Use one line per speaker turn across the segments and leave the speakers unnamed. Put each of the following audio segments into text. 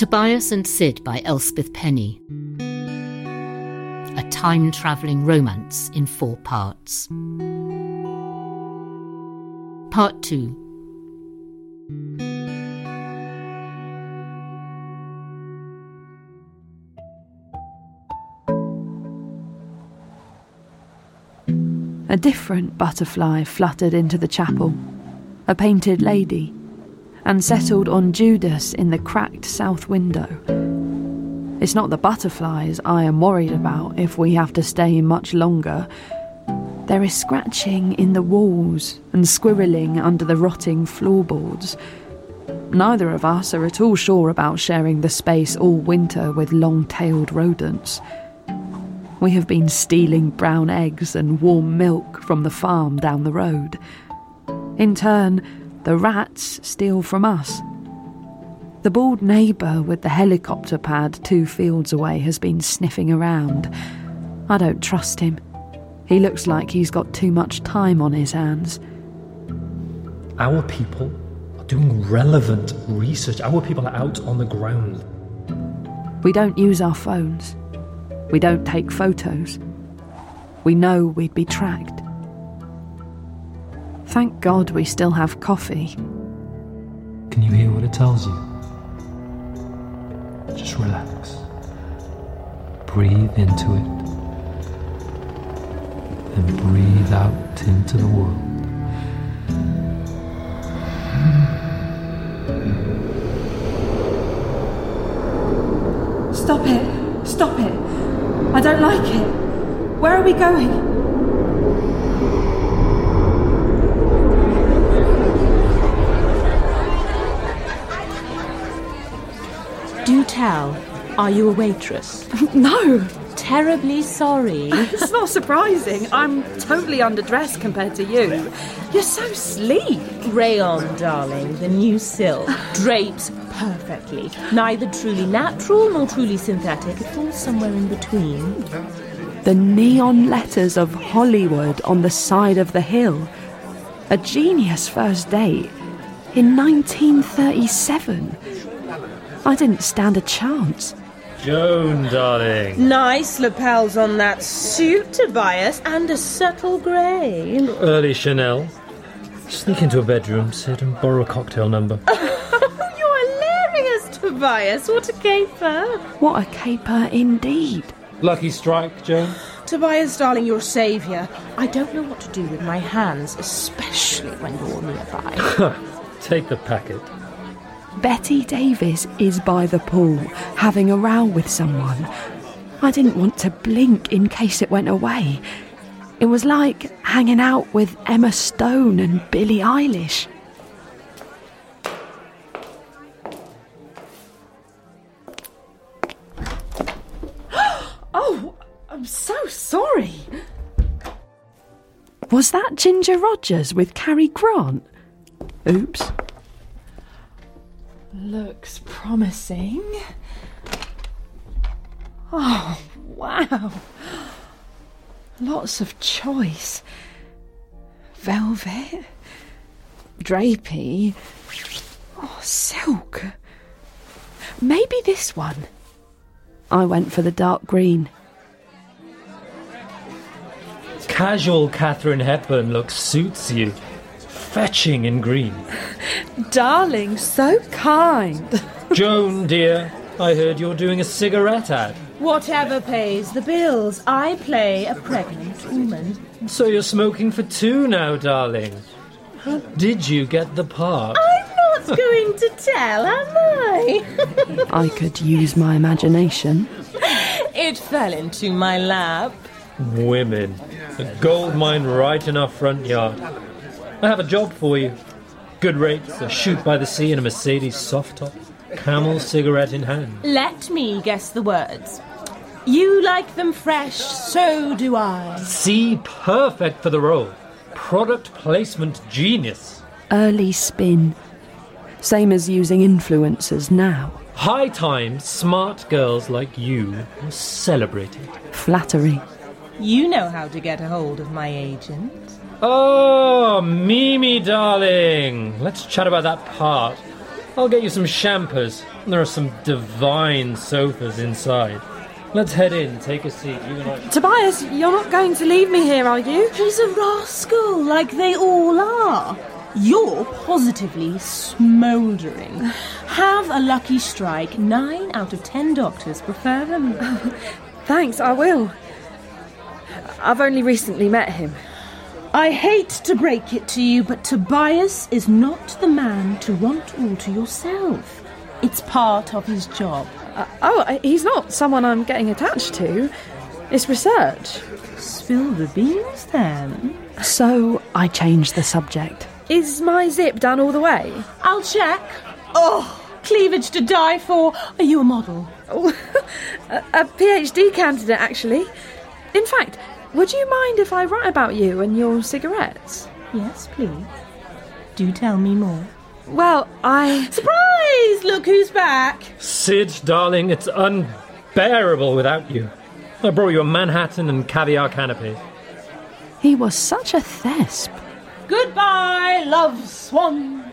Tobias and Syd by Elspeth Penny. A time travelling romance in four parts. Part 2
A different butterfly fluttered into the chapel, a painted lady, and settled on Judas in the cracked south window. It's not the butterflies I am worried about if we have to stay much longer. There is scratching in the walls and squirreling under the rotting floorboards. Neither of us are at all sure about sharing the space all winter with long tailed rodents. We have been stealing brown eggs and warm milk from the farm down the road. In turn, the rats steal from us. The bald neighbour with the helicopter pad two fields away has been sniffing around. I don't trust him. He looks like he's got too much time on his hands.
Our people are doing relevant research. Our people are out on the ground.
We don't use our phones. We don't take photos. We know we'd be tracked. Thank God we still have coffee.
Can you hear what it tells you? Just relax. Breathe into it. And breathe out into the world.
Stop it! Stop it! I don't like it. Where are we going?
Tell, are you a waitress?
No,
Terribly sorry.
it's not surprising. I'm totally underdressed compared to you. You're so sleek.
Rayon, darling, the new silk. Drapes perfectly. Neither truly natural nor truly synthetic. It falls somewhere in between.
The neon letters of Hollywood on the side of the hill. A genius first date in 1937. I didn't stand a chance.
Joan, darling.
Nice lapels on that suit, Tobias, and a subtle grey.
Early Chanel. Sneak into a bedroom, sit and borrow a cocktail number.
You're hilarious, Tobias. What a caper.
What a caper indeed.
Lucky strike, Joan.
Tobias, darling, you're a saviour. I don't know what to do with my hands, especially when you're nearby.
Take the packet.
Bette Davis is by the pool, having a row with someone. I didn't want to blink in case it went away. It was like hanging out with Emma Stone and Billie Eilish.
Oh, I'm so sorry.
Was that Ginger Rogers with Cary Grant? Oops.
Looks promising. Oh, wow. Lots of choice. Velvet, drapey, oh, silk.
Maybe this one. I went for the dark green.
Casual Katharine Hepburn look suits you. Fetching in green.
Darling, so kind.
Joan, dear, I heard you're doing a cigarette ad.
Whatever pays the bills, I play a pregnant woman.
So you're smoking for two now, darling. How did you get the part?
I'm not going to tell, am I?
I could use my imagination.
it fell into my lap.
Women. A gold mine right in our front yard. I have a job for you. Good rates, a shoot by the sea in a Mercedes soft top. Camel cigarette in hand.
Let me guess the words. You like them fresh, so do I.
See, perfect for the role. Product placement genius.
Early spin. Same as using influencers now.
High time smart girls like you are celebrated.
Flattery.
You know how to get a hold of my agent.
Oh, Mimi, darling. Let's chat about that part. I'll get you some champers. There are some divine sofas inside. Let's head in, take a seat. You and I.
Tobias, you're not going to leave me here, are you?
He's a rascal, like they all are. You're positively smouldering. Have a lucky strike. Nine out of ten doctors prefer them.
Thanks, I will. I've only recently met him.
I hate to break it to you, but Tobias is not the man to want all to yourself. It's part of his job.
Uh, oh, uh, he's not someone I'm getting attached to. It's research.
Spill the beans then.
So I changed the subject.
Is my zip done all the way?
I'll check. Oh, cleavage to die for. Are you a model?
Oh, a, a PhD candidate, actually. In fact, would you mind if I write about you and your cigarettes?
Yes, please. Do tell me more.
Well, I.
Surprise! Look who's back.
Syd, darling, it's unbearable without you. I brought you a Manhattan and caviar canapé.
He was such a thesp.
Goodbye, love swan.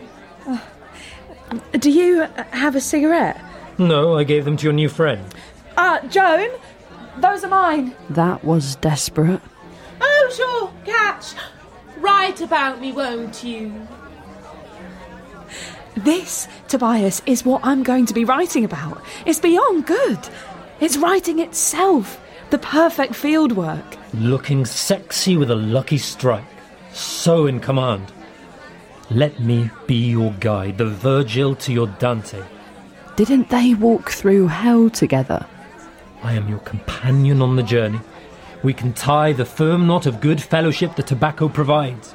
Do you have a cigarette?
No, I gave them to your new friend.
Ah, Joan, those are mine.
That was desperate.
Oh, sure, catch. Write about me, won't you?
This, Tobias, is what I'm going to be writing about. It's beyond good. It's writing itself. The perfect field work.
Looking sexy with a lucky strike. So in command. Let me be your guide, the Virgil to your Dante.
Didn't they walk through hell together?
I am your companion on the journey. We can tie the firm knot of good fellowship the tobacco provides.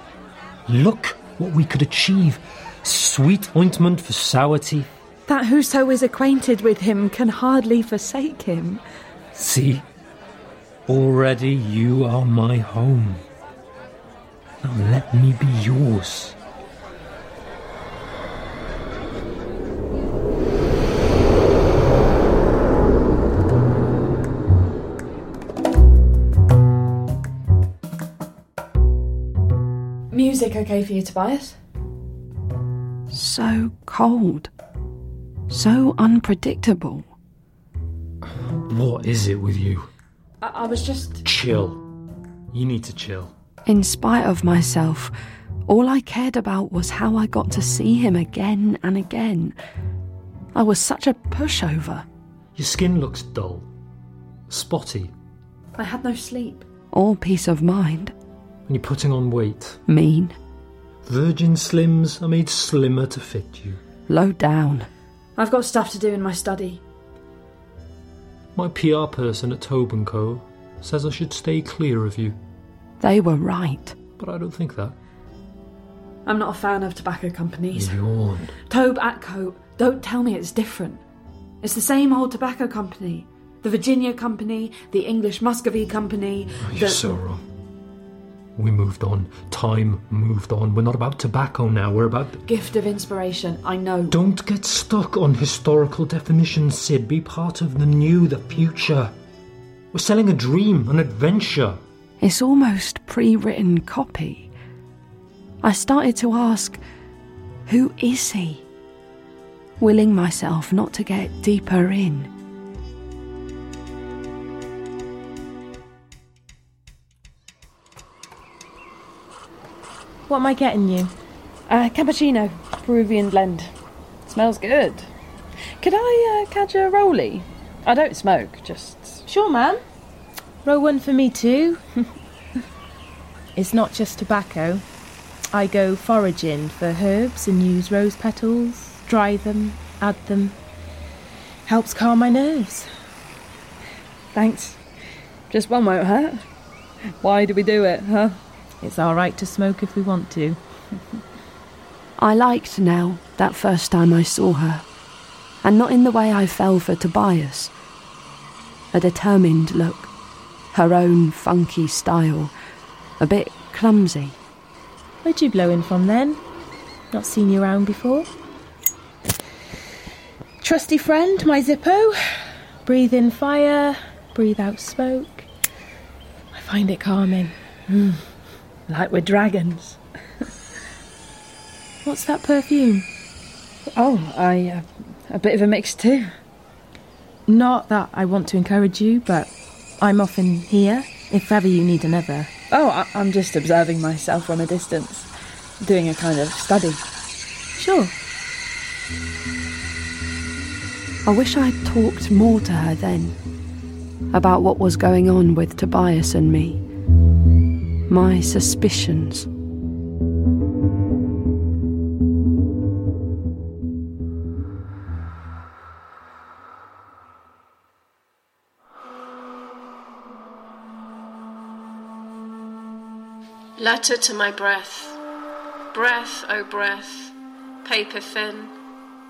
Look what we could achieve. Sweet ointment for sour teeth.
That whoso is acquainted with him can hardly forsake him.
See? Already you are my home. Now let me be yours.
Music okay for you, Tobias?
So cold. So unpredictable.
What is it with you?
I, I was just.
Chill. You need to chill.
In spite of myself, all I cared about was how I got to see him again and again. I was such a pushover.
Your skin looks dull. Spotty.
I had no sleep.
All peace of mind.
And you're putting on weight.
Mean.
Virgin Slims are made slimmer to fit you.
Low down.
I've got stuff to do in my study.
My PR person at Tobin Co. says I should stay clear of you,
They were right.
but I don't think that.
I'm not a fan of tobacco companies.
Yawn.
Tobe Atco, don't tell me it's different. It's the same old tobacco company. The Virginia Company, the English Muscovy Company.
Oh, you're so wrong. We moved on. Time moved on. We're not about tobacco now. We're about.
Gift of inspiration, I know.
Don't get stuck on historical definitions, Syd. Be part of the new, the future. We're selling a dream, an adventure.
It's almost pre written copy. I started to ask, who is he? Willing myself not to get deeper in.
What am I getting you?
Uh, cappuccino, Peruvian blend. Smells good. Could I uh, catch a rollie? I don't smoke, just.
Sure, man. Roll one for me too. it's not just tobacco. I go foraging for herbs and use rose petals, dry them, add them. Helps calm my nerves.
Thanks. Just one won't hurt. Why do we do it, huh?
It's all right to smoke if we want to.
I liked Nell that first time I saw her, and not in the way I fell for Tobias. A determined look, her own funky style, a bit clumsy.
Where'd you blow in from then? Not seen you around before. Trusty friend, my Zippo. Breathe in fire, breathe out smoke. I find it calming. Hmm.
Like we're dragons.
What's that perfume?
Oh, I. Uh, a bit of a mix too.
Not that I want to encourage you, but I'm often here if ever you need another.
Oh, I- I'm just observing myself from a distance, doing a kind of study.
Sure.
I wish I'd talked more to her then about what was going on with Tobias and me. My suspicions.
Letter to my breath. Breath, O oh breath, paper thin,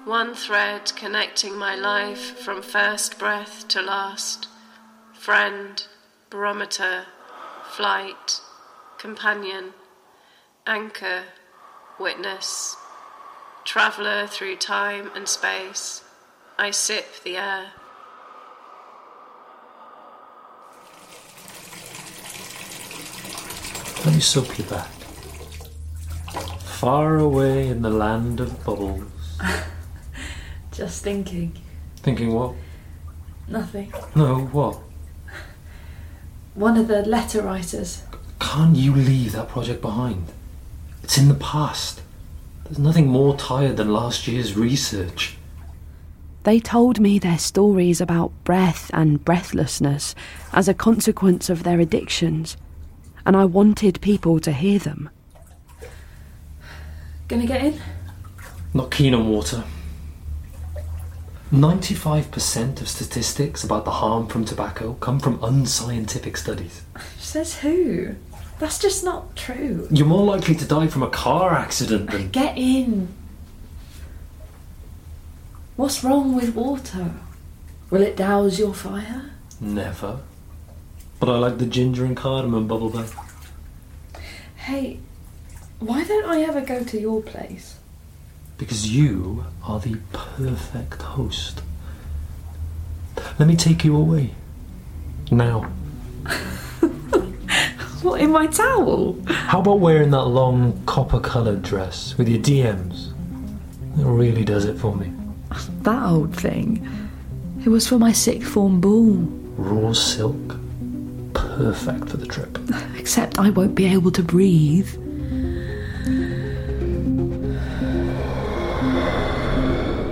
one thread connecting my life from first breath to last. Friend, barometer, flight, companion, anchor, witness, traveller through time and space. I sip the air.
Let me suck you back. Far away in the land of bubbles.
Just thinking.
Thinking what?
Nothing.
No, what?
One of the letter writers.
Can't you leave that project behind? It's in the past. There's nothing more tired than last year's research.
They told me their stories about breath and breathlessness as a consequence of their addictions, and I wanted people to hear them.
Gonna get in?
Not keen on water. 95% of statistics about the harm from tobacco come from unscientific studies.
Says who? That's just not true.
You're more likely to die from a car accident than.
Get in. What's wrong with water? Will it douse your fire?
Never. But I like the ginger and cardamom bubble bath.
Hey, why don't I ever go to your place?
Because you are the perfect host. Let me take you away. Now.
In my towel?
How about wearing that long copper coloured dress with your DMs? It really does it for me.
That old thing. It was for my sixth form ball.
Raw silk. Perfect for the trip.
Except I won't be able to breathe.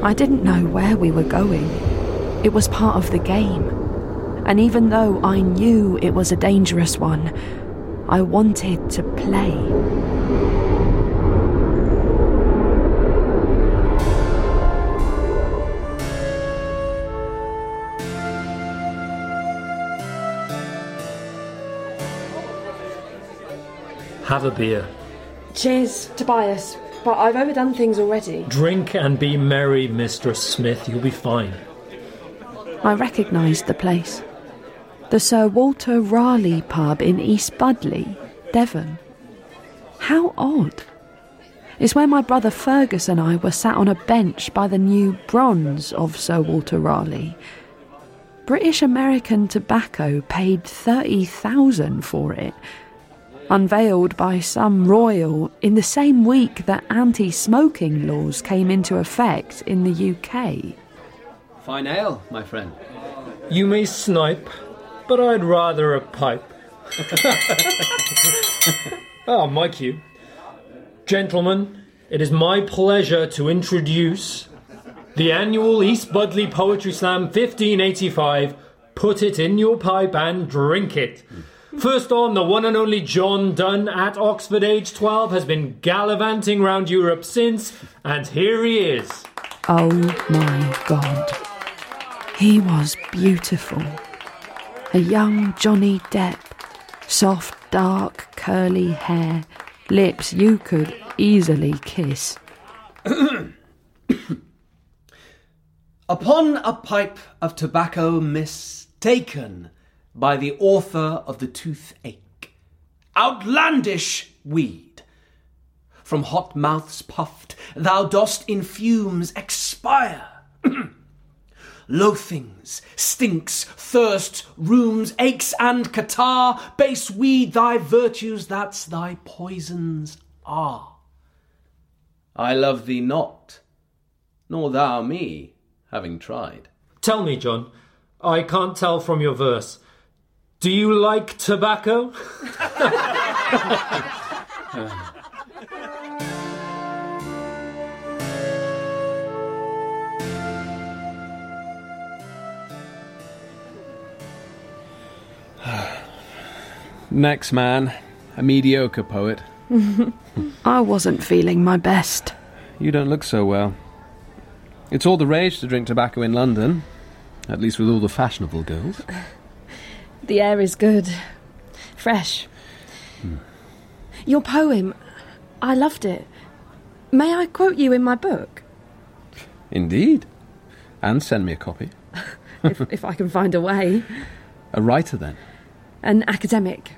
I didn't know where we were going. It was part of the game. And even though I knew it was a dangerous one, I wanted to play.
Have a beer.
Cheers, Tobias. But I've overdone things already.
Drink and be merry, Mistress Smith. You'll be fine.
I recognised the place. The Sir Walter Raleigh pub in East Budleigh, Devon. How odd. It's where my brother Fergus and I were sat on a bench by the new bronze of Sir Walter Raleigh. British American Tobacco paid 30,000 for it, unveiled by some royal in the same week that anti-smoking laws came into effect in the UK.
Fine ale, my friend.
You may snipe, but I'd rather a pipe. Ah, my cue. Gentlemen, it is my pleasure to introduce the annual East Budleigh Poetry Slam 1585. Put it in your pipe and drink it. First on, the one and only John Donne at Oxford, age 12, has been gallivanting round Europe since, and here he is.
Oh my God. He was beautiful. A young Johnny Depp. Soft, dark, curly hair. Lips you could easily kiss.
Upon a pipe of tobacco mistaken by the author of the toothache. Outlandish weed. From hot mouths puffed, thou dost in fumes expire. Loathings, stinks, thirst, rheums, aches, and catarrh, base weed thy virtues, that's thy poisons are. I love thee not, nor thou me, having tried.
Tell me, John, I can't tell from your verse. Do you like tobacco?
Next man, a mediocre poet.
I wasn't feeling my best.
You don't look so well. It's all the rage to drink tobacco in London, at least with all the fashionable girls.
The air is good, fresh. Hmm. Your poem, I loved it. May I quote you in my book?
Indeed. And send me a copy.
if, if I can find a way.
A writer, then.
An academic.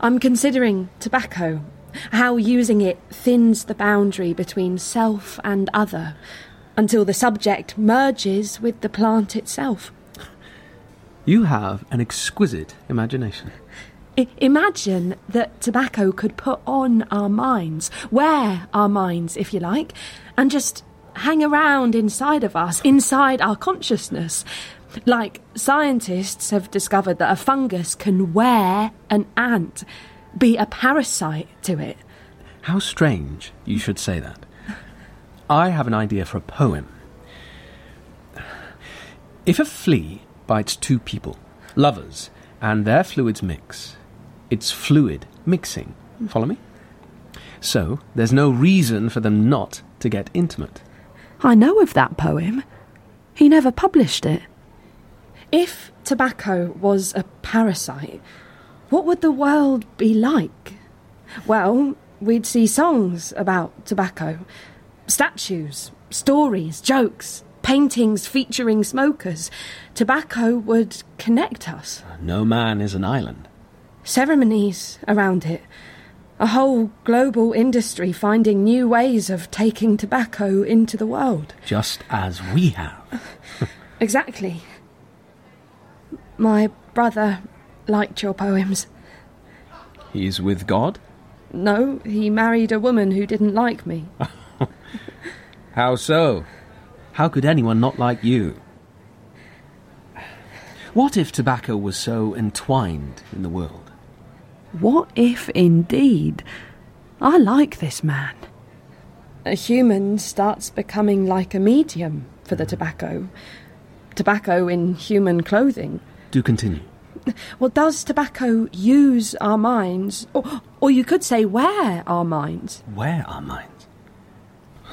I'm considering tobacco, how using it thins the boundary between self and other, until the subject merges with the plant itself.
You have an exquisite imagination.
I- imagine that tobacco could put on our minds, wear our minds, if you like, and just hang around inside of us, inside our consciousness. Like scientists have discovered that a fungus can wear an ant, be a parasite to it.
How strange you should say that. I have an idea for a poem. If a flea bites two people, lovers, and their fluids mix, it's fluid mixing. Follow me? So, there's no reason for them not to get intimate.
I know of that poem. He never published it.
If tobacco was a parasite, what would the world be like? Well, we'd see songs about tobacco, statues, stories, jokes, paintings featuring smokers. Tobacco would connect us.
No man is an island.
Ceremonies around it. A whole global industry finding new ways of taking tobacco into the world.
Just as we have.
Exactly. My brother liked your poems.
He's with God?
No, he married a woman who didn't like me.
How so? How could anyone not like you? What if tobacco was so entwined in the world?
What if indeed? I like this man.
A human starts becoming like a medium for the tobacco. Tobacco in human clothing.
Do continue.
Well, does tobacco use our minds? Or, or you could say, wear our minds?
Where our minds?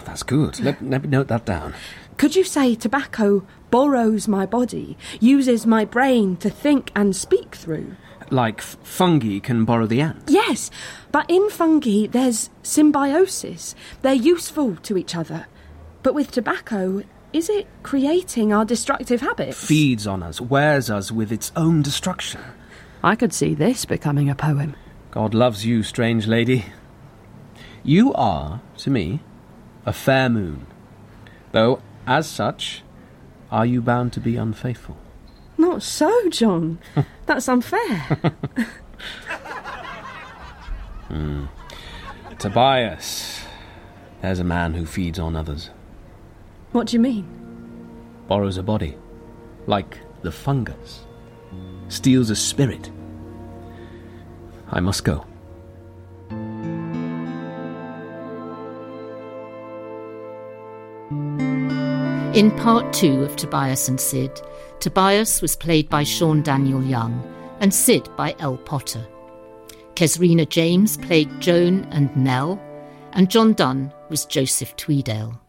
That's good. Let, let me note that down.
Could you say tobacco borrows my body, uses my brain to think and speak through?
Like f- fungi can borrow the ant.
Yes, but in fungi there's symbiosis. They're useful to each other. But with tobacco, is it creating our destructive habits?
Feeds on us, wears us with its own destruction.
I could see this becoming a poem.
God loves you, strange lady. You are, to me, a fair moon. Though, as such, are you bound to be unfaithful?
Not so, John. That's unfair. Hmm.
Tobias. There's a man who feeds on others,
what do you mean?
borrows a body, like the fungus, steals a spirit. I must go.
In part two of Tobias and Syd, Tobias was played by Sion Daniel Young and Sid by Ell Potter. Kezrena James played Joan and Nell, and John Donne was Joseph Tweedale.